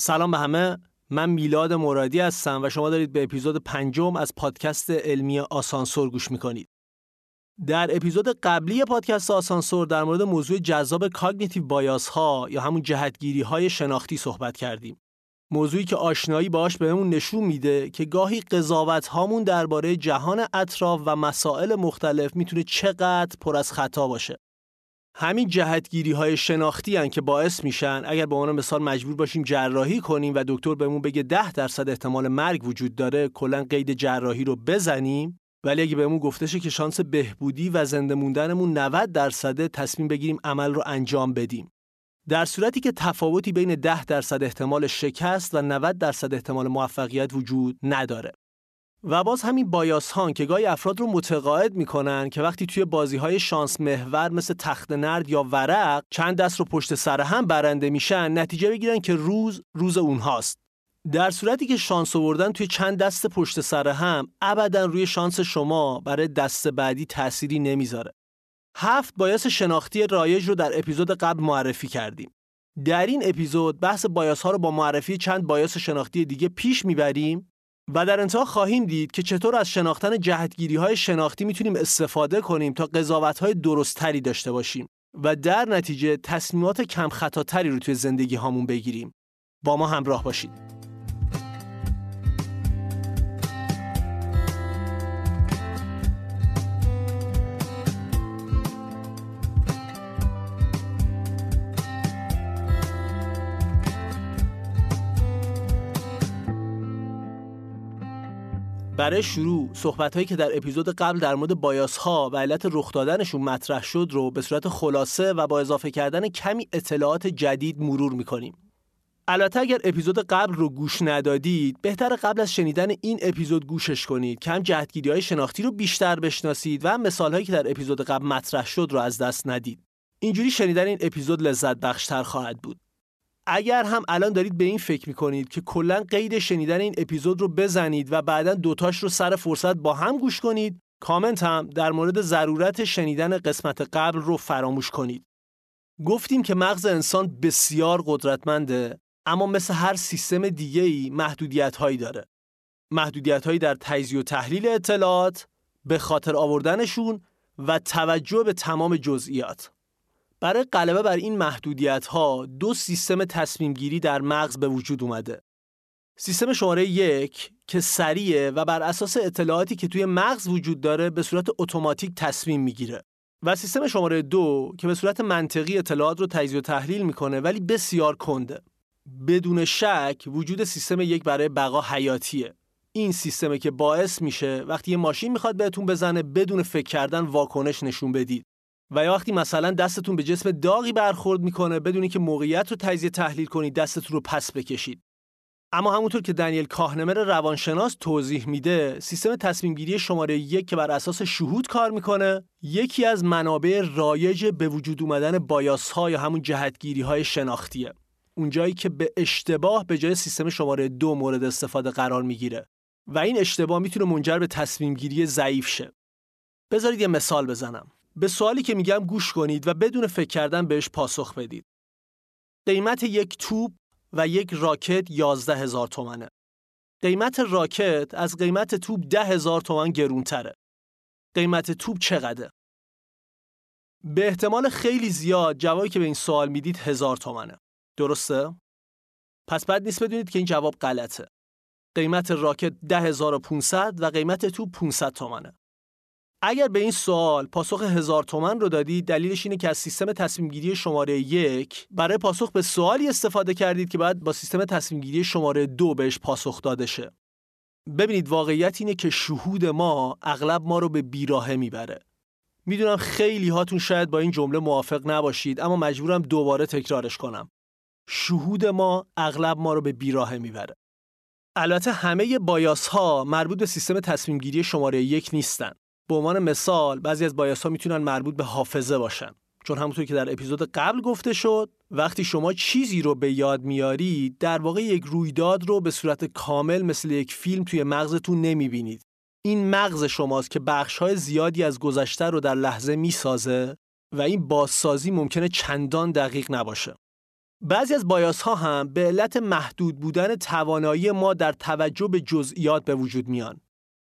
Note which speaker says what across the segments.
Speaker 1: سلام به همه من میلاد مرادی هستم و شما دارید به اپیزود پنجم از پادکست علمی آسانسور گوش می‌کنید. در اپیزود قبلی پادکست آسانسور در مورد موضوع جذاب کاگنیتیو بایاس ها یا همون جهتگیری های شناختی صحبت کردیم. موضوعی که آشنایی باش بهمون نشون میده که گاهی قضاوت هامون درباره جهان اطراف و مسائل مختلف می‌تونه چقدر پر از خطا باشه. همین جهتگیری های شناختی هن که باعث میشن اگر به عنوان مثال مجبور باشیم جراحی کنیم و دکتر بهمون بگه 10 درصد احتمال مرگ وجود داره کلا قید جراحی رو بزنیم. ولی اگه بهمون گفته شه که شانس بهبودی و زنده موندنمون 90 درصد تصمیم بگیریم عمل رو انجام بدیم. در صورتی که تفاوتی بین 10 درصد احتمال شکست و 90 درصد احتمال موفقیت وجود نداره. و باز همین بایاس هان که گاهی افراد رو متقاعد می‌کنن که وقتی توی بازی های شانس محور مثل تخت نرد یا ورق چند دست رو پشت سر هم برنده میشن نتیجه بگیرن که روز روز اونهاست. در صورتی که شانس آوردن توی چند دست پشت سر هم ابدا روی شانس شما برای دست بعدی تأثیری نمی‌ذاره. هفت بایاس شناختی رایج رو در اپیزود قبل معرفی کردیم. در این اپیزود بحث بایاس ها رو با معرفی چند بایاس شناختی دیگه پیش می‌بریم و در انتها خواهیم دید که چطور از شناختن جهتگیری های شناختی می‌تونیم استفاده کنیم تا قضاوت های درستتری داشته باشیم و در نتیجه تصمیمات کم خطاتری رو توی زندگی هامون بگیریم. با ما همراه باشید. برای شروع صحبت هایی که در اپیزود قبل در مورد بایاس ها و علت رخ دادنشون مطرح شد رو به صورت خلاصه و با اضافه کردن کمی اطلاعات جدید مرور می‌کنیم. البته اگر اپیزود قبل رو گوش ندادید بهتر قبل از شنیدن این اپیزود گوشش کنید که هم جهتگیری های شناختی رو بیشتر بشناسید و مثال هایی که در اپیزود قبل مطرح شد رو از دست ندید. اینجوری شنیدن این اپیزود لذت بخشتر خواهد بود. اگر هم الان دارید به این فکر می‌کنید که کلا قید شنیدن این اپیزود رو بزنید و بعدا دوتاش رو سر فرصت با هم گوش کنید کامنت هم در مورد ضرورت شنیدن قسمت قبل رو فراموش کنید. گفتیم که مغز انسان بسیار قدرتمنده اما مثل هر سیستم دیگه ای محدودیت هایی داره. محدودیت هایی در تجزیه و تحلیل اطلاعات به خاطر آوردنشون و توجه به تمام جزئیات. برای غلبه بر این محدودیت ها دو سیستم تصمیم گیری در مغز به وجود اومده. سیستم شماره یک که سریعه و بر اساس اطلاعاتی که توی مغز وجود داره به صورت اتوماتیک تصمیم می‌گیره. و سیستم شماره دو که به صورت منطقی اطلاعات رو تجزیه و تحلیل می‌کنه ولی بسیار کنده. بدون شک وجود سیستم یک برای بقا حیاتیه. این سیستمه که باعث میشه وقتی یه ماشین می‌خواد بهتون بزنه بدون فکر کردن واکنش نشون بدید. و یا وقتی مثلا دستتون به جسم داغی برخورد می‌کنه بدونی که موقعیت رو تجزیه تحلیل کنید دستتون رو پس بکشید. اما همونطور که دنیل کاهنمر روانشناس توضیح میده سیستم تصمیم گیری شماره یک که بر اساس شهود کار می‌کنه یکی از منابع رایج به وجود اومدن بایاس ها یا همون جهتگیری های شناختیه. اونجایی که به اشتباه به جای سیستم شماره دو مورد استفاده قرار می‌گیره و این اشتباه می‌تونه منجر به تصمیم گیری ضعیف شه. بذارید یه مثال بزنم. به سوالی که میگم گوش کنید و بدون فکر کردن بهش پاسخ بدید. قیمت یک توپ و یک راکت 11 هزار تومنه. قیمت راکت از قیمت توپ ده هزار تومن گرونتره. قیمت توپ چقدره؟ به احتمال خیلی زیاد جوابی که به این سوال می‌دید هزار تومنه. درسته؟ پس بعد نیست بدونید که این جواب غلطه. قیمت راکت 10500 و قیمت توپ 500 تومنه. اگر به این سوال پاسخ هزار تومن رو دادید دلیلش اینه که از سیستم تصمیم گیری شماره یک برای پاسخ به سوالی استفاده کردید که باید با سیستم تصمیم گیری شماره دو بهش پاسخ داده شه. ببینید واقعیت اینه که شهود ما اغلب ما رو به بیراهه می‌بره. می‌دونم خیلی هاتون شاید با این جمله موافق نباشید اما مجبورم دوباره تکرارش کنم. شهود ما اغلب ما رو به بیراهه می‌بره. البته همه بایاس ها مربوط به سیستم تصمیم گیری شماره یک نیستن. به عنوان مثال بعضی از بایاس ها می‌تونن مربوط به حافظه باشن. چون همونطور که در اپیزود قبل گفته شد وقتی شما چیزی رو به یاد میارید در واقع یک رویداد رو به صورت کامل مثل یک فیلم توی مغزتون نمی‌بینید. این مغز شماست که های زیادی از گذشته رو در لحظه می‌سازه و این بازسازی ممکنه چندان دقیق نباشه. بعضی از بایاس ها هم به علت محدود بودن توانایی ما در توجه به جزئیات به وجود میان.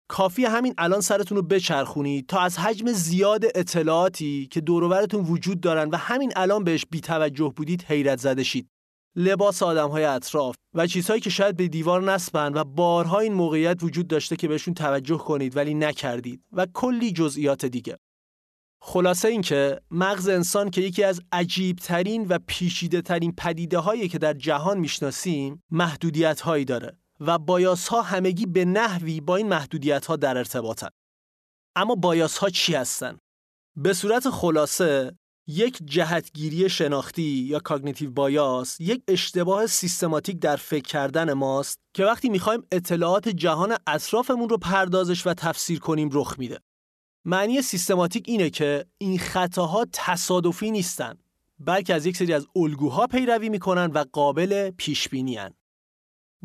Speaker 1: کافی همین الان سرتون رو بچرخونید تا از حجم زیاد اطلاعاتی که دوروبرتون وجود دارن و همین الان بهش بیتوجه بودید حیرت زده شید. لباس آدم های اطراف و چیزهایی که شاید به دیوار نسبن و بارها این موقعیت وجود داشته که بهشون توجه کنید ولی نکردید و کلی جزئیات دیگه. خلاصه اینکه مغز انسان که یکی از عجیب ترین و پیشیده ترین پدیده هایی که در جهان می‌شناسیم محدودیت هایی داره و بایاس ها همگی به نحوی با این محدودیت ها در ارتباطن. اما بایاس ها چی هستن؟ به صورت خلاصه یک جهتگیری شناختی یا کاگنیتیو بایاس یک اشتباه سیستماتیک در فکر کردن ماست که وقتی می‌خوایم اطلاعات جهان اطرافمون رو پردازش و تفسیر کنیم رخ میده. معنی سیستماتیک اینه که این خطاها تصادفی نیستن بلکه از یک سری از الگوها پیروی می‌کنن و قابل پیش بینی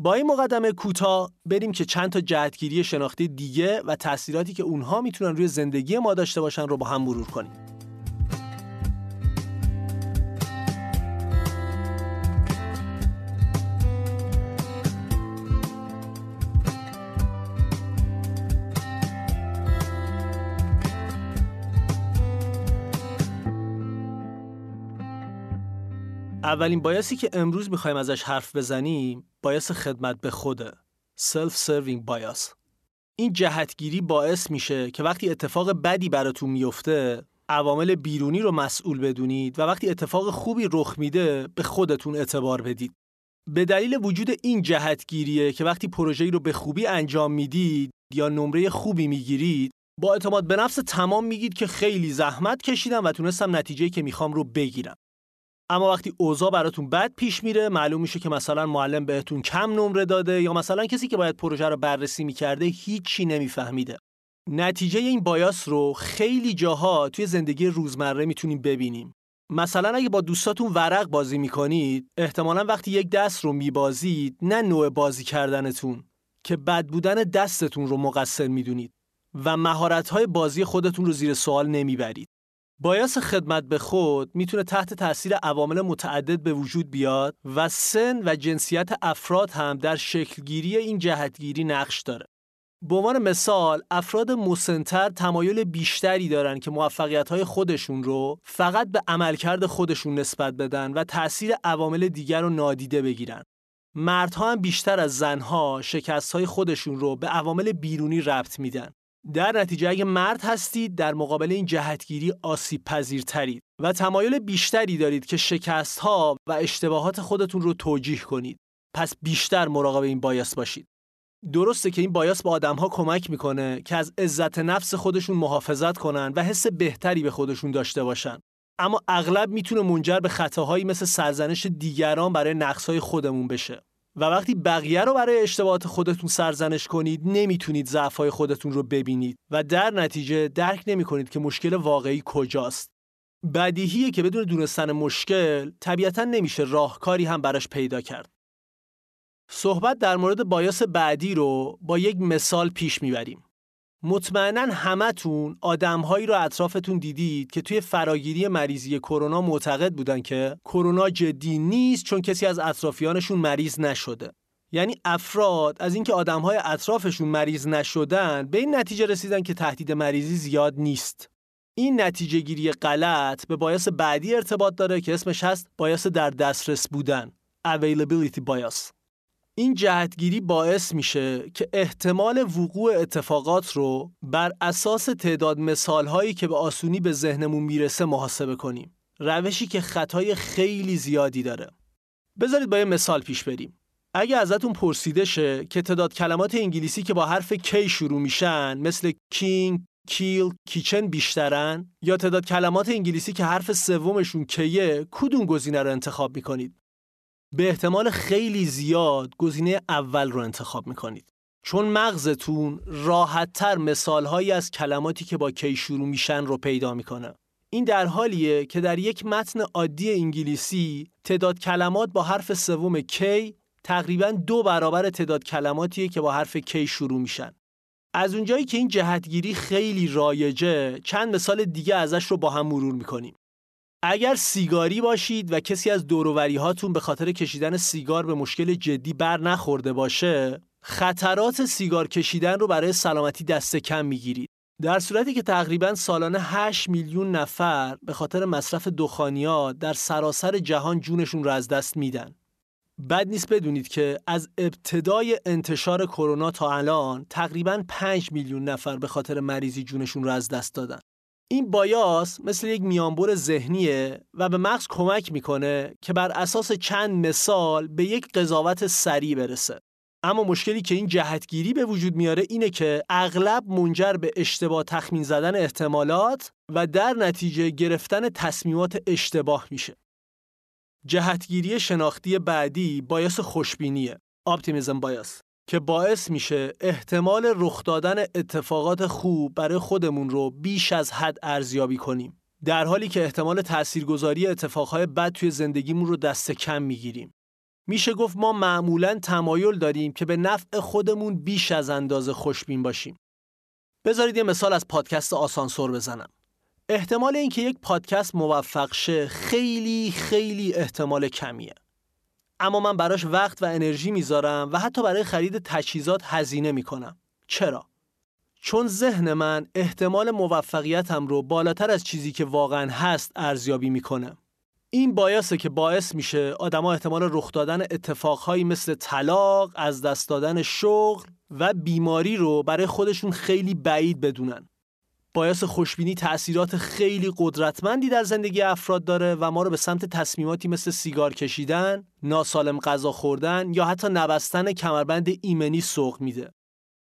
Speaker 1: با این مقدمه کوتاه بریم که چند تا جهتگیری شناختی دیگه و تاثیراتی که اونها می‌تونن روی زندگی ما داشته باشن رو با هم مرور کنیم. اولین بایاسی که امروز می‌خوایم ازش حرف بزنیم بایاس خدمت به خوده Self Serving Bias. این جهتگیری باعث میشه که وقتی اتفاق بدی براتون میفته عوامل بیرونی رو مسئول بدونید و وقتی اتفاق خوبی رخ میده به خودتون اعتبار بدید. به دلیل وجود این جهتگیریه که وقتی پروژه‌ای رو به خوبی انجام می‌دید یا نمره خوبی می‌گیرید با اعتماد به نفس تمام میگید که خیلی زحمت کشیدم و تونستم نتیجه که می‌خوام رو بگیرم. اما وقتی اوضاع براتون بد پیش میره معلوم میشه که مثلا معلم بهتون کم نمره داده یا مثلا کسی که باید پروژه رو بررسی می‌کرده هیچی نمیفهمیده. نتیجه این بایاس رو خیلی جاها توی زندگی روزمره می‌تونیم ببینیم. مثلا اگه با دوستاتون ورق بازی می‌کنید احتمالا وقتی یک دست رو میبازید نه نوع بازی کردنتون که بد بودن دستتون رو مقصر می‌دونید و مهارت بازی خودتون رو زیر سوال نمی‌برید. بایاس خدمت به خود می‌تونه تحت تاثیر عوامل متعدد به وجود بیاد و سن و جنسیت افراد هم در شکلگیری این جهتگیری نقش داره. به عنوان مثال افراد مسنتر تمایل بیشتری دارن که موفقیت خودشون رو فقط به عملکرد خودشون نسبت بدن و تأثیر عوامل دیگر رو نادیده بگیرن. مردها هم بیشتر از زنها شکست های خودشون رو به عوامل بیرونی ربط میدن. در نتیجه اگه مرد هستید در مقابل این جهتگیری آسیب پذیرترید و تمایل بیشتری دارید که شکست ها و اشتباهات خودتون رو توجیه کنید. پس بیشتر مراقب این بایاس باشید. درسته که این بایاس به آدم ها کمک می‌کنه که از عزت نفس خودشون محافظت کنن و حس بهتری به خودشون داشته باشن. اما اغلب می‌تونه منجر به خطاهایی مثل سرزنش دیگران برای نقصهای خودمون بشه. و وقتی بقیه رو برای اشتباهات خودتون سرزنش کنید نمی‌تونید ضعفهای خودتون رو ببینید و در نتیجه درک نمی کنید که مشکل واقعی کجاست. بدیهیه که بدون دونستن مشکل طبیعتا نمیشه راهکاری هم براش پیدا کرد. صحبت در مورد بایاس بعدی رو با یک مثال پیش می‌بریم. مطمئنا همتون آدمهایی رو اطرافتون دیدید که توی فراگیری مریضی کرونا معتقد بودن که کرونا جدی نیست چون کسی از اطرافیانشون مریض نشده. یعنی افراد از اینکه آدمهای اطرافشون مریض نشدن به این نتیجه رسیدن که تهدید مریضی زیاد نیست. این نتیجه گیری غلط به بایاس بعدی ارتباط داره که اسمش هست بایاس در دسترس بودن availability bias این جهتگیری باعث میشه که احتمال وقوع اتفاقات رو بر اساس تعداد مثالهایی که به آسونی به ذهنمون می‌رسه محاسبه کنیم. روشی که خطای خیلی زیادی داره. بذارید با یه مثال پیش بریم. اگه ازتون پرسیده شه که تعداد کلمات انگلیسی که با حرف کی شروع میشن مثل کینگ، کیل، کیچن بیشترن یا تعداد کلمات انگلیسی که حرف سومشون کیه کدوم گزینه رو انتخاب می‌کنید؟ به احتمال خیلی زیاد گزینه اول رو انتخاب می‌کنید. چون مغزتون راحتتر مثالهایی از کلماتی که با کی شروع میشن رو پیدا می‌کنه. این در حالیه که در یک متن عادی انگلیسی تعداد کلمات با حرف سوم کی تقریبا دو برابر تعداد کلماتیه که با حرف کی شروع میشن. از اونجایی که این جهتگیری خیلی رایجه چند مثال دیگه ازش رو با هم مرور می‌کنیم. اگر سیگاری باشید و کسی از دورووری هاتون به خاطر کشیدن سیگار به مشکل جدی بر نخورده باشه خطرات سیگار کشیدن رو برای سلامتی دست کم می‌گیرید. در صورتی که تقریبا سالانه 8 میلیون نفر به خاطر مصرف دخانیات در سراسر جهان جونشون رو از دست میدن. بد نیست بدونید که از ابتدای انتشار کرونا تا الان تقریبا 5 میلیون نفر به خاطر مریضی جونشون رو از دست دادن. این بایاس مثل یک میانبر ذهنیه و به مغز کمک می‌کنه که بر اساس چند مثال به یک قضاوت سریع برسه. اما مشکلی که این جهتگیری به وجود میاره اینه که اغلب منجر به اشتباه تخمین زدن احتمالات و در نتیجه گرفتن تصمیمات اشتباه میشه. جهتگیری شناختی بعدی بایاس خوشبینیه. اپتیمیزم بایاس. که باعث میشه احتمال رخ دادن اتفاقات خوب برای خودمون رو بیش از حد ارزیابی کنیم. در حالی که احتمال تاثیرگذاری اتفاقهای بد توی زندگیمون رو دست کم می‌گیریم. میشه گفت ما معمولا تمایل داریم که به نفع خودمون بیش از اندازه خوشبین باشیم. بذارید یه مثال از پادکست آسانسور بزنم. احتمال اینکه یک پادکست موفق شه خیلی خیلی احتمال کمیه. اما من براش وقت و انرژی می‌ذارم و حتی برای خرید تجهیزات هزینه می‌کنم. چرا؟ چون ذهن من احتمال موفقیتم رو بالاتر از چیزی که واقعا هست ارزیابی می‌کنه. این بایاسه که باعث میشه آدما احتمال رخ دادن اتفاقهایی مثل طلاق، از دست دادن شغل و بیماری رو برای خودشون خیلی بعید بدونن. باعث خوشبینی تأثیرات خیلی قدرتمندی در زندگی افراد داره و ما رو به سمت تصمیماتی مثل سیگار کشیدن، ناسالم غذا خوردن یا حتی نبستن کمربند ایمنی سوق میده.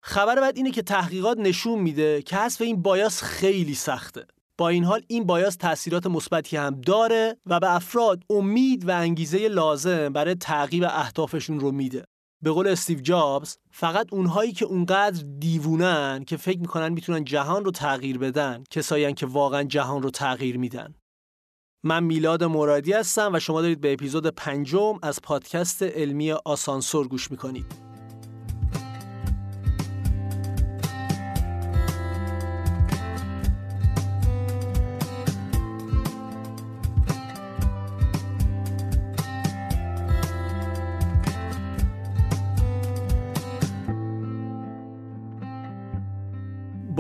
Speaker 1: خبر بعد اینه که تحقیقات نشون میده که حذف این بایاس خیلی سخته. با این حال این بایاس تاثیرات مثبتی هم داره و به افراد امید و انگیزه لازم برای تعقیب اهدافشون رو میده. به قول استیو جابز فقط اونهایی که اونقدر دیوونن که فکر می‌کنن می‌تونن جهان رو تغییر بدن کسایی که واقعا جهان رو تغییر میدن. من میلاد مرادی هستم و شما دارید به اپیزود پنجم از پادکست علمی آسانسور گوش می‌کنید.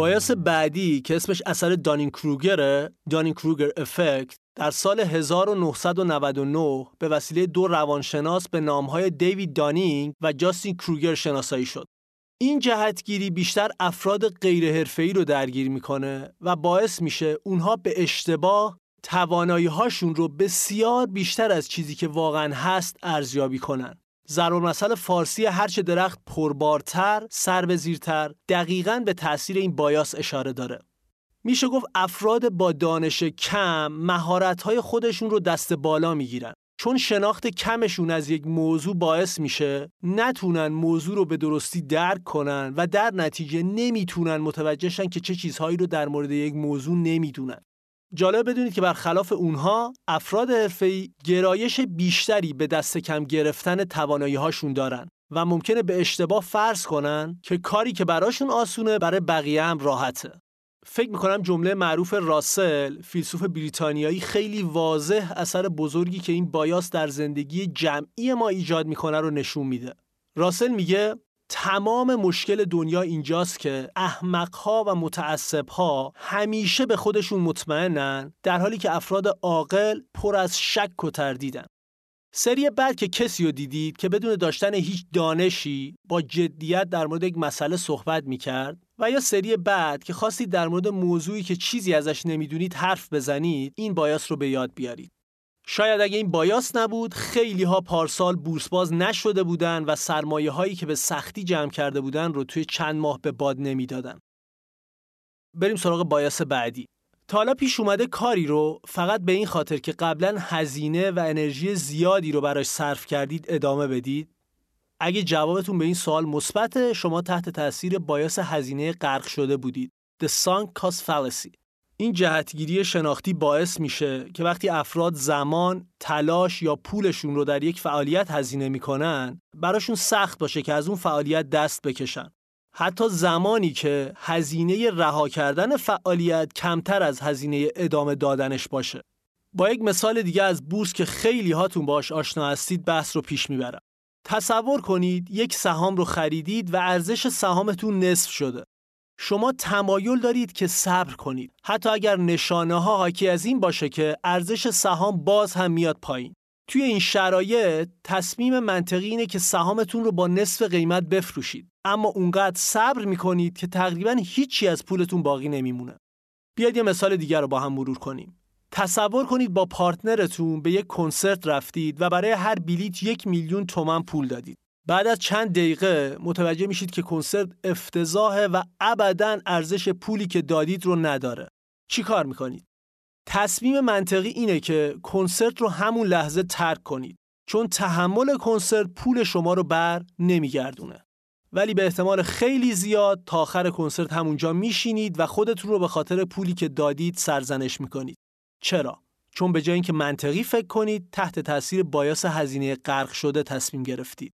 Speaker 1: بایاس بعدی که اسمش اثر دانین کروگره دانین کروگر افکت در سال 1999 به وسیله دو روانشناس به نامهای دیوید دانینگ و جاستین کروگر شناسایی شد. این جهتگیری بیشتر افراد غیر رو درگیر می‌کنه و باعث میشه اونها به اشتباه توانایی هاشون رو بسیار بیشتر از چیزی که واقعا هست ارزیابی کنن. ضرب مسئله فارسی هرچه درخت پربارتر سر به زیرتر دقیقا به تاثیر این بایاس اشاره داره. میشه گفت افراد با دانش کم مهارت‌های خودشون رو دست بالا می‌گیرن. چون شناخت کمشون از یک موضوع باعث میشه نتونن موضوع رو به درستی درک کنن و در نتیجه نمی‌تونن متوجهشن که چه چیزهایی رو در مورد یک موضوع نمی‌دونن. جالب بدونید که برخلاف اونها افراد حرفه‌ای گرایش بیشتری به دست کم گرفتن توانایی هاشون دارن و ممکنه به اشتباه فرض کنن که کاری که براشون آسونه برای بقیه هم راحته. فکر می‌کنم جمله معروف راسل فیلسوف بریتانیایی خیلی واضح اثر بزرگی که این بایاس در زندگی جمعی ما ایجاد می‌کنه رو نشون میده. راسل میگه تمام مشکل دنیا اینجاست که احمقها و متعصبها همیشه به خودشون مطمئنن در حالی که افراد عاقل پر از شک و تردیدن. سری بعد که کسی رو دیدید که بدون داشتن هیچ دانشی با جدیت در مورد یک مسئله صحبت می‌کرد و یا سری بعد که خواستید در مورد موضوعی که چیزی ازش نمی‌دونید حرف بزنید این بایاس رو به یاد بیارید. شاید اگه این بایاس نبود خیلی ها پارسال بورسباز نشده بودن و سرمایه هایی که به سختی جمع کرده بودن رو توی چند ماه به باد نمی‌دادن. بریم سراغ بایاس بعدی. تا حالا پیش اومده کاری رو فقط به این خاطر که قبلا هزینه و انرژی زیادی رو براش صرف کردید ادامه بدید؟ اگه جوابتون به این سوال مثبت شما تحت تاثیر بایاس هزینه غرق شده بودید. The sunk cost fallacy این جهتگیری شناختی باعث میشه که وقتی افراد زمان، تلاش یا پولشون رو در یک فعالیت هزینه می‌کنن براشون سخت باشه که از اون فعالیت دست بکشن. حتی زمانی که هزینه رها کردن فعالیت کمتر از هزینه ادامه دادنش باشه. با یک مثال دیگه از بورس که خیلی هاتون باش آشنا هستید بحث رو پیش می‌برم. تصور کنید یک سهام رو خریدید و ارزش سهامتون نصف شده. شما تمایل دارید که صبر کنید. حتی اگر نشانه ها حاکی از این باشه که ارزش سهام باز هم میاد پایین. توی این شرایط تصمیم منطقی اینه که سهامتون رو با نصف قیمت بفروشید. اما اونقدر صبر می‌کنید که تقریبا هیچی از پولتون باقی نمیمونه. بیاید یه مثال دیگر رو با هم مرور کنیم. تصور کنید با پارتنرتون به یک کنسرت رفتید و برای هر بلیت یک میلیون تومن پول دادید. بعد از چند دقیقه متوجه میشید که کنسرت افتضاحه و ابدا ارزش پولی که دادید رو نداره. چی کار می‌کنید؟ تصمیم منطقی اینه که کنسرت رو همون لحظه ترک کنید چون تحمل کنسرت پول شما رو بر نمیگردونه. ولی به احتمال خیلی زیاد تا آخر کنسرت همونجا میشینید و خودتون رو به خاطر پولی که دادید سرزنش می‌کنید. چرا؟ چون به جای اینکه منطقی فکر کنید تحت تاثیر بایاس هزینه غرق شده تصمیم گرفتید.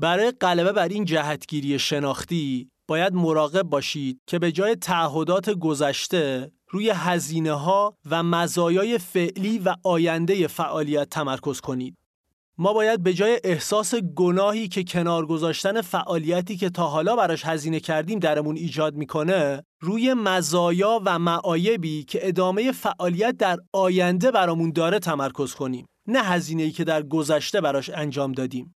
Speaker 1: برای غلبه بر این جهتگیری شناختی باید مراقب باشید که به جای تعهدات گذشته روی هزینه ها و مزایای فعلی و آینده فعالیت تمرکز کنید. ما باید به جای احساس گناهی که کنار گذاشتن فعالیتی که تا حالا براش هزینه کردیم درمون ایجاد می‌کنه روی مزایا و معایبی که ادامه فعالیت در آینده برامون داره تمرکز کنیم نه هزینه‌ای که در گذشته براش انجام دادیم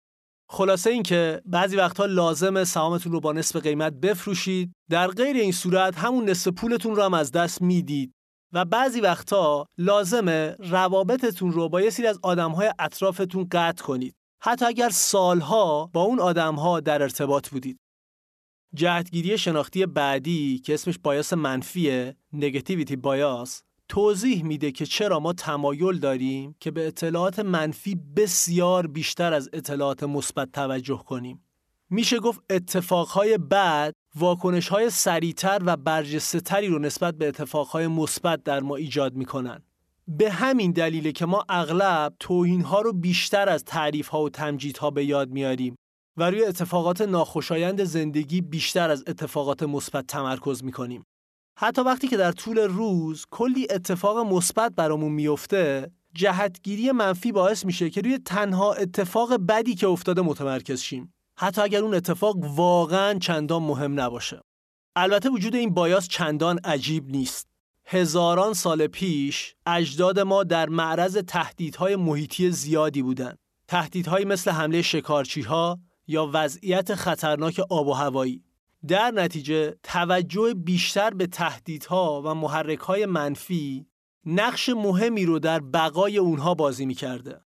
Speaker 1: خلاصه این که بعضی وقتها لازم سهامتون رو با نصف قیمت بفروشید. در غیر این صورت همون نصف پولتون رو هم از دست می‌دید. و بعضی وقتها لازمه روابطتون رو با یه سری از آدمهای اطرافتون قطع کنید. حتی اگر سالها با اون آدمها در ارتباط بودید. جهتگیری شناختی بعدی که اسمش بایاس منفیه نگتیویتی بایاس توضیح میده که چرا ما تمایل داریم که به اطلاعات منفی بسیار بیشتر از اطلاعات مثبت توجه کنیم. میشه گفت اتفاقهای بعد واکنشهای سریعتر و برجسته رو نسبت به اتفاقهای مثبت در ما ایجاد می‌کنن. به همین دلیله که ما اغلب توهین ها رو بیشتر از تعریف ها و ها به یاد میاریم و روی اتفاقات ناخوشایند زندگی بیشتر از اتفاقات مثبت تمرکز می‌کنیم. حتی وقتی که در طول روز کلی اتفاق مثبت برامون میفته جهتگیری منفی باعث میشه که روی تنها اتفاق بدی که افتاده متمرکز شیم. حتی اگر اون اتفاق واقعا چندان مهم نباشه. البته وجود این بایاس چندان عجیب نیست. هزاران سال پیش اجداد ما در معرض تهدیدهای محیطی زیادی بودند. تهدیدهایی مثل حمله شکارچی ها یا وضعیت خطرناک آب و هوایی. در نتیجه توجه بیشتر به تهدیدها و محرکهای منفی نقش مهمی رو در بقای اونها بازی می‌کرده.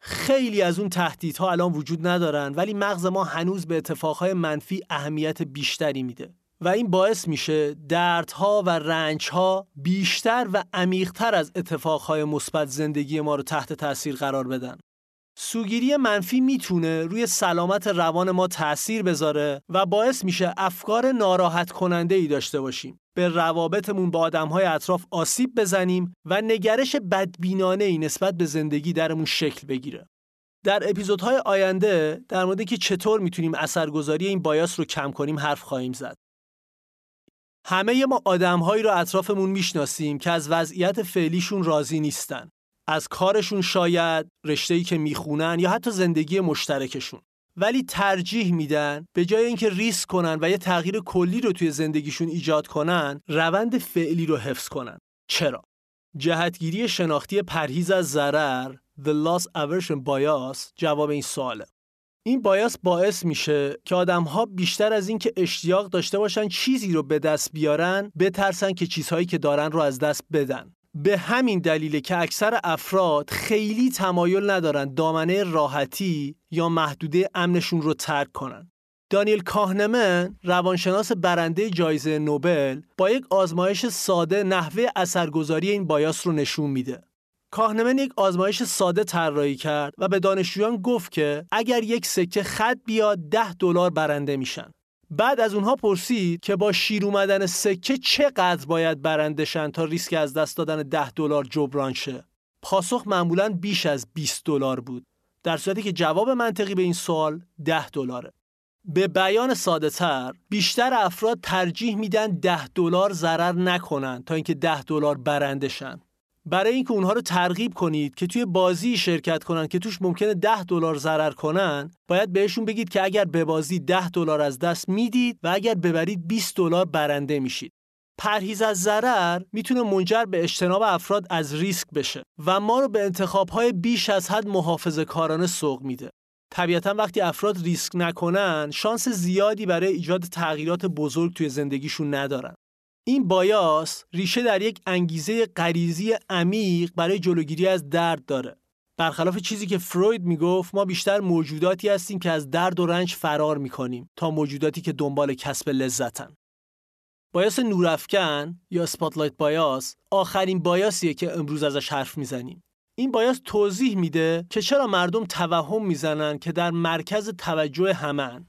Speaker 1: خیلی از اون تهدیدها الان وجود ندارن ولی مغز ما هنوز به اتفاقهای منفی اهمیت بیشتری میده و این باعث میشه دردها و رنجها بیشتر و عمیقتر از اتفاقهای مثبت زندگی ما رو تحت تاثیر قرار بدن. سوگیری منفی می‌تونه روی سلامت روان ما تأثیر بذاره و باعث میشه افکار ناراحت کننده ای داشته باشیم. به روابطمون با آدمهای اطراف آسیب بزنیم و نگرش بدبینانه ای نسبت به زندگی درمون شکل بگیره. در اپیزودهای آینده در مورد که چطور می‌تونیم اثرگذاری این بایاس رو کم کنیم حرف خواهیم زد. همه ما آدمهایی رو اطرافمون می‌شناسیم که از وضعیت فعلیشون راضی نیستن. از کارشون شاید رشته‌ای که می‌خونن یا حتی زندگی مشترکشون. ولی ترجیح میدن به جای اینکه ریسک کنن و یه تغییر کلی رو توی زندگیشون ایجاد کنن روند فعلی رو حفظ کنن. چرا؟ جهتگیری شناختی پرهیز از ضرر The Loss Aversion Bias جواب این سواله. این بایاس باعث میشه که آدم ها بیشتر از اینکه اشتیاق داشته باشن چیزی رو به دست بیارن بترسن که چیزهایی که دارن رو از دست بدن. به همین دلیله که اکثر افراد خیلی تمایل ندارن دامنه راحتی یا محدوده امنشون رو ترک کنن. دانیل کاهنمن روانشناس برنده جایزه نوبل با یک آزمایش ساده نحوه اثرگذاری این بایاس رو نشون میده. کاهنمن یک آزمایش ساده طراحی کرد و به دانشجویان گفت که اگر یک سکه خط بیاد 10 دلار برنده میشن. بعد از اونها پرسید که با شیر اومدن سکه چقدر باید برندشن تا ریسک از دست دادن 10 دلار جبران شه؟ پاسخ معمولا بیش از 20 دلار بود در صورتی که جواب منطقی به این سوال 10 دلاره. به بیان ساده تر بیشتر افراد ترجیح میدن 10 دلار ضرر نکنن تا اینکه 10 دلار برندشن. برای اینکه اونها رو ترغیب کنید که توی بازی شرکت کنن که توش ممکنه 10 دلار ضرر کنن باید بهشون بگید که اگر به بازی 10 دلار از دست می‌دید و اگر ببرید 20 دلار برنده میشید پرهیز از ضرر می‌تونه منجر به اجتناب افراد از ریسک بشه و ما رو به انتخابهای بیش از حد محافظه کارانه سوق میده. طبیعتا وقتی افراد ریسک نکنن شانس زیادی برای ایجاد تغییرات بزرگ توی زندگیشون ندارن. این بایاس ریشه در یک انگیزه غریزی عمیق برای جلوگیری از درد داره. برخلاف چیزی که فروید می‌گفت ما بیشتر موجوداتی هستیم که از درد و رنج فرار می‌کنیم تا موجوداتی که دنبال کسب لذتن. بایاس نورافکن یا سپاتلایت بایاس آخرین بایاسیه که امروز ازش حرف می‌زنیم. این بایاس توضیح میده که چرا مردم توهم می‌زنن که در مرکز توجه همن.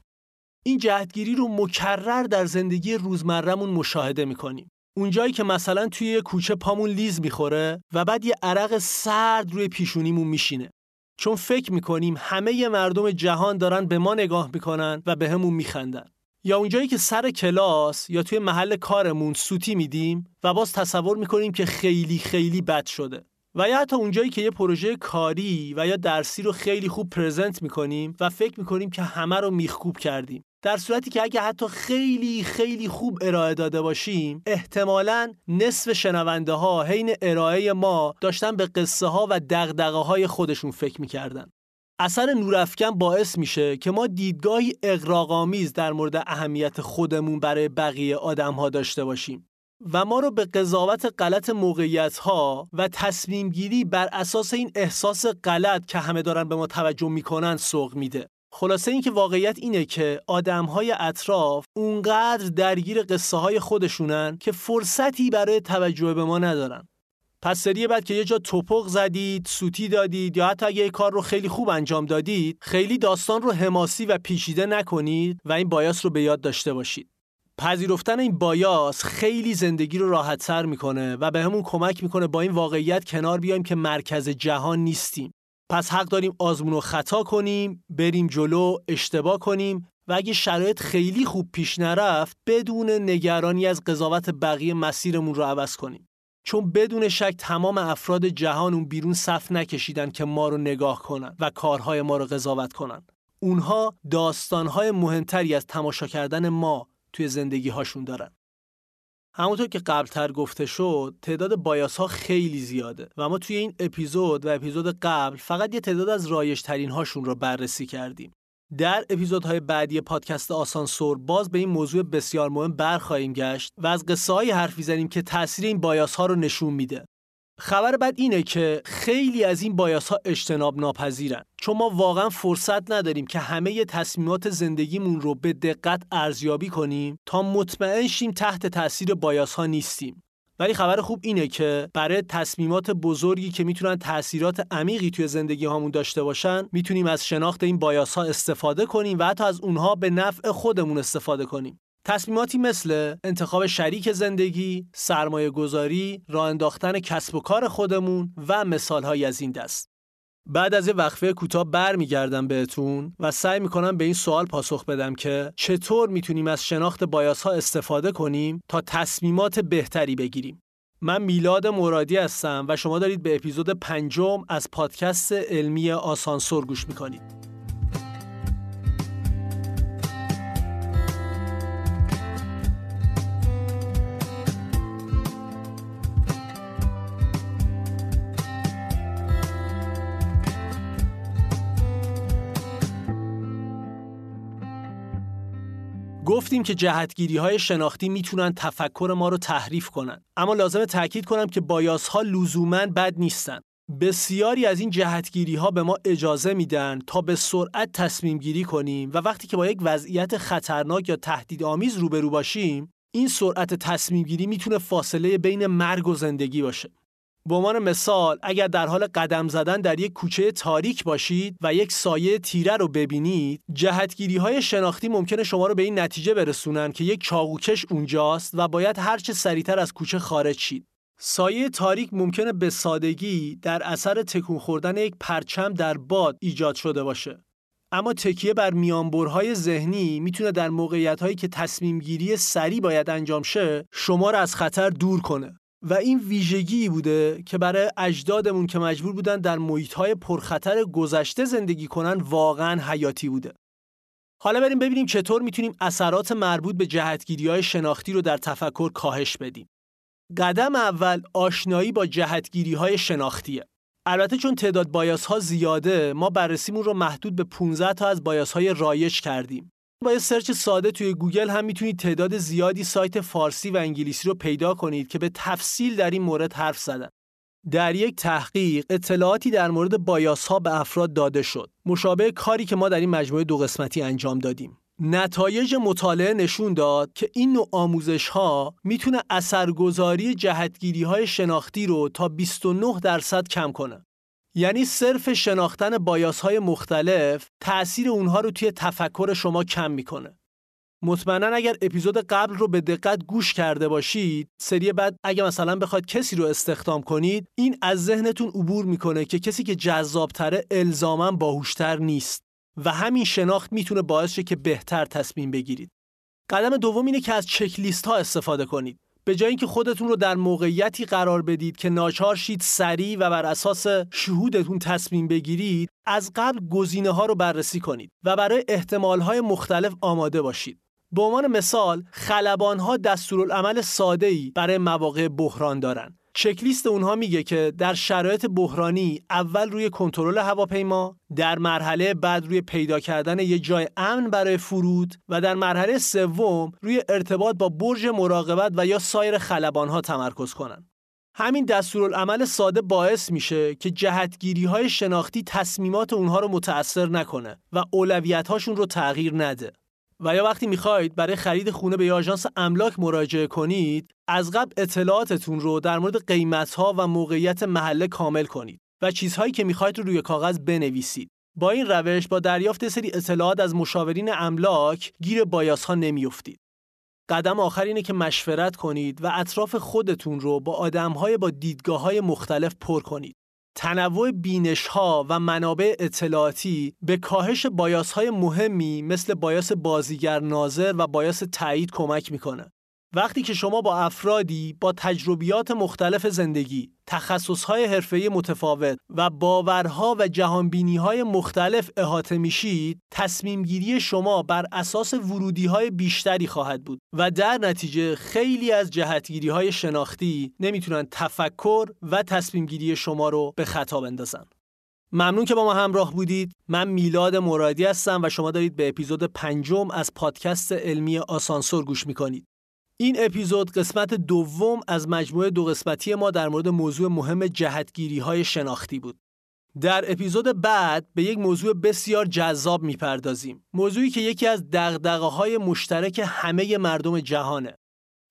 Speaker 1: این جهتگیری رو مکرر در زندگی روزمرهمون مشاهده می‌کنیم. اونجایی که مثلا توی یه کوچه پامون لیز می‌خوره و بعد یه عرق سرد روی پیشونیمون میشینه. چون فکر می‌کنیم همه مردم جهان دارن به ما نگاه می‌کنن و به همون میخندن. یا اونجایی که سر کلاس یا توی محل کارمون سوتی میدیم و باز تصور می‌کنیم که خیلی خیلی بد شده و یا حتی اونجایی که یه پروژه کاری و یا درسی رو خیلی خوب پرزنت می‌کنیم و فکر می‌کنیم که همه رو میخکوب کردیم در صورتی که اگه حتی خیلی خیلی خوب ارائه داده باشیم احتمالا نصف شنونده ها حین ارائه ما داشتن به قصه ها و دغدغه های خودشون فکر می‌کردن. اثر نورافکن باعث میشه که ما دیدگاهی اقراقامیز در مورد اهمیت خودمون برای بقیه آدم ها داشته باشیم و ما رو به قضاوت غلط موقعیت ها و تصمیم گیری بر اساس این احساس غلط که همه دارن به ما توجه می‌کنن سوق میده. خلاصه اینکه واقعیت اینه که آدم های اطراف اونقدر درگیر قصه های خودشونن که فرصتی برای توجه به ما ندارن پس سری بعد که یه جا توپق زدید، سوتی دادید یا حتی اگه کار رو خیلی خوب انجام دادید، خیلی داستان رو حماسی و پیچیده نکنید و این بایاس رو به یاد داشته باشید. پذیرفتن این بایاس خیلی زندگی رو راحت سر می‌کنه و به همون کمک می‌کنه با این واقعیت کنار بیایم که مرکز جهان نیستیم. پس حق داریم آزمون و خطا کنیم، بریم جلو، اشتباه کنیم و اگه شرایط خیلی خوب پیش نرفت بدون نگرانی از قضاوت بقیه مسیرمون رو عوض کنیم. چون بدون شک تمام افراد جهان اون بیرون صف نکشیدن که ما رو نگاه کنن و کارهای ما رو قضاوت کنن. اونها داستانهای مهمتری از تماشا کردن ما توی زندگی هاشون دارن. همونطور که قبلتر گفته شد تعداد بایاس ها خیلی زیاده و ما توی این اپیزود و اپیزود قبل فقط یه تعداد از رایش ترین هاشون رو بررسی کردیم. در اپیزودهای بعدی پادکست آسانسور باز به این موضوع بسیار مهم برخواهیم گشت و از قصه های حرف می‌زنیم که تاثیر این بایاس ها رو نشون میده. خبر بعد اینه که خیلی از این بایاس ها اجتناب ناپذیرن چون ما واقعا فرصت نداریم که همه تصمیمات زندگیمون رو به دقت ارزیابی کنیم تا مطمئن شیم تحت تاثیر بایاس ها نیستیم. ولی خبر خوب اینه که برای تصمیمات بزرگی که می‌تونن تاثیرات عمیقی توی زندگی هامون داشته باشن می‌تونیم از شناخت این بایاس ها استفاده کنیم و حتی از اونها به نفع خودمون استفاده کنیم تصمیماتی مثل انتخاب شریک زندگی، سرمایه گذاری، راه کسب و کار خودمون و مثالهایی از این دست. بعد از یه وقفه کوتاه برمیگردم بهتون و سعی می‌کنم به این سوال پاسخ بدم که چطور می‌تونیم از شناخت بایاس ها استفاده کنیم تا تصمیمات بهتری بگیریم. من میلاد مرادی هستم و شما دارید به اپیزود پنجم از پادکست علمی آسانسور گوش می‌کنید. گفتیم که جهتگیری های شناختی می‌تونن تفکر ما رو تحریف کنن. اما لازم تاکید کنم که بایاس ها لزوما بد نیستن. بسیاری از این جهتگیری ها به ما اجازه میدن تا به سرعت تصمیم گیری کنیم و وقتی که با یک وضعیت خطرناک یا تهدیدآمیز روبرو باشیم این سرعت تصمیم گیری می‌تونه فاصله بین مرگ و زندگی باشه. به عنوان مثال اگر در حال قدم زدن در یک کوچه تاریک باشید و یک سایه تیره رو ببینید جهتگیری های شناختی ممکنه شما رو به این نتیجه برسونن که یک چاقوکش اونجاست و باید هرچه سریعتر از کوچه خارج شید. سایه تاریک ممکنه به سادگی در اثر تکون خوردن یک پرچم در باد ایجاد شده باشه. اما تکیه بر میانبرهای ذهنی می‌تونه در موقعیت هایی که تصمیم گیری سریع باید انجام شه شما را از خطر دور کنه. و این ویژگی بوده که برای اجدادمون که مجبور بودن در محیطهای پرخطر گذشته زندگی کنن واقعا حیاتی بوده. حالا بریم ببینیم چطور می‌تونیم اثرات مربوط به جهتگیری های شناختی رو در تفکر کاهش بدیم. قدم اول آشنایی با جهتگیری های شناختیه. البته چون تعداد bias ها زیاده ما بررسیمون رو محدود به 15 تا از bias های رایج کردیم. با یه search ساده توی گوگل هم می‌تونید تعداد زیادی سایت فارسی و انگلیسی رو پیدا کنید که به تفصیل در این مورد حرف زدن. در یک تحقیق اطلاعاتی در مورد bias ها به افراد داده شد. مشابه کاری که ما در این مجموعه دو قسمتی انجام دادیم. نتایج مطالعه نشون داد که این نوع آموزش ها می‌تونه اثرگذاری جهتگیری های شناختی رو تا 29 درصد کم کنه. یعنی صرف شناختن بایاس های مختلف تأثیر اونها رو توی تفکر شما کم می‌کنه. مطمئنا اگر اپیزود قبل رو به دقت گوش کرده باشید سری بعد اگه مثلا بخواد کسی رو استخدام کنید این از ذهنتون عبور می‌کنه که کسی که جذابتره الزاما باهوشتر نیست و همین شناخت می‌تونه باعث شه که بهتر تصمیم بگیرید قدم دوم اینه که از چک لیست ها استفاده کنید به جای اینکه خودتون رو در موقعیتی قرار بدید که ناچار شید سریع و بر اساس شهودتون تصمیم بگیرید از قبل گزینه ها رو بررسی کنید و برای احتمال های مختلف آماده باشید. به عنوان مثال خلبان ها دستورالعمل ساده ای برای مواقع بحران دارند چکلیست اونها میگه که در شرایط بحرانی اول روی کنترل هواپیما، در مرحله بعد روی پیدا کردن یه جای امن برای فرود و در مرحله سوم روی ارتباط با برج مراقبت و یا سایر خلبانها تمرکز کنن. همین دستورالعمل ساده باعث میشه که جهتگیری های شناختی تصمیمات اونها رو متأثر نکنه و اولویت هاشون رو تغییر نده. و یا وقتی می‌خواید برای خرید خونه به آژانس املاک مراجعه کنید از قبل اطلاعاتتون رو در مورد قیمت ها و موقعیت محله کامل کنید و چیزهایی که می‌خواید رو روی کاغذ بنویسید. با این روش با دریافت سری اطلاعات از مشاورین املاک گیر بایاس ها نمیافتید. قدم آخر اینه که مشورت کنید و اطراف خودتون رو با آدمهای با دیدگاه های مختلف پر کنید. تنوع بینش ها و منابع اطلاعاتی به کاهش بایاس های مهمی مثل بایاس بازیگر ناظر و بایاس تایید کمک می‌کنه. وقتی که شما با افرادی با تجربیات مختلف زندگی، تخصصهای حرفه‌ای متفاوت و باورها و جهانبینیهای مختلف احاطه میشید، تصمیم گیری شما بر اساس ورودیهای بیشتری خواهد بود و در نتیجه خیلی از جهتگیری های شناختی نمی‌تونن تفکر و تصمیم گیری شما رو به خطا بندازن. ممنون که با ما همراه بودید. من میلاد مرادی هستم و شما دارید به اپیزود پنجم از پادکست علمی آسانسور گوش می‌کنید. این اپیزود قسمت دوم از مجموعه دو قسمتی ما در مورد موضوع مهم جهتگیری های شناختی بود. در اپیزود بعد به یک موضوع بسیار جذاب می‌پردازیم. موضوعی که یکی از دغدغه های مشترک همه مردم جهانه.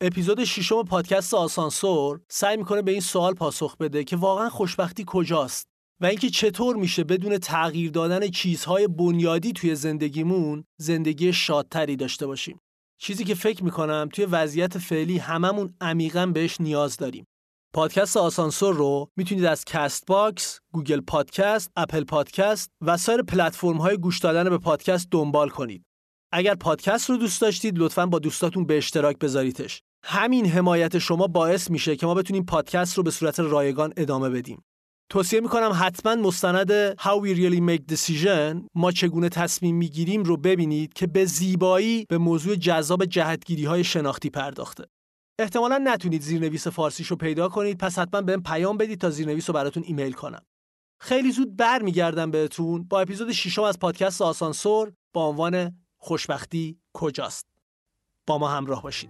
Speaker 1: اپیزود ششم پادکست آسانسور سعی می‌کنه به این سوال پاسخ بده که واقعا خوشبختی کجاست و اینکه چطور میشه بدون تغییر دادن چیزهای بنیادی توی زندگیمون زندگی شادتری داشته باشیم. چیزی که فکر می‌کنم توی وضعیت فعلی هممون عمیقا بهش نیاز داریم. پادکست آسانسور رو می‌تونید از Castbox، Google Podcast، Apple Podcast و سایر پلتفرم های گوش دادن به پادکست دنبال کنید. اگر پادکست رو دوست داشتید لطفا با دوستاتون به اشتراک بذاریدش. همین حمایت شما باعث میشه که ما بتونیم پادکست رو به صورت رایگان ادامه بدیم. توصیه می‌کنم حتما مستند How We Really Make Decision ما چگونه تصمیم می‌گیریم رو ببینید که به زیبایی به موضوع جذاب جهتگیری های شناختی پرداخته. احتمالا نتونید زیرنویس فارسیش رو پیدا کنید پس حتما بهم پیام بدید تا زیرنویس رو براتون ایمیل کنم. خیلی زود برمیگردم بهتون با اپیزود ششم از پادکست آسانسور با عنوان خوشبختی کجاست. با ما همراه باشید.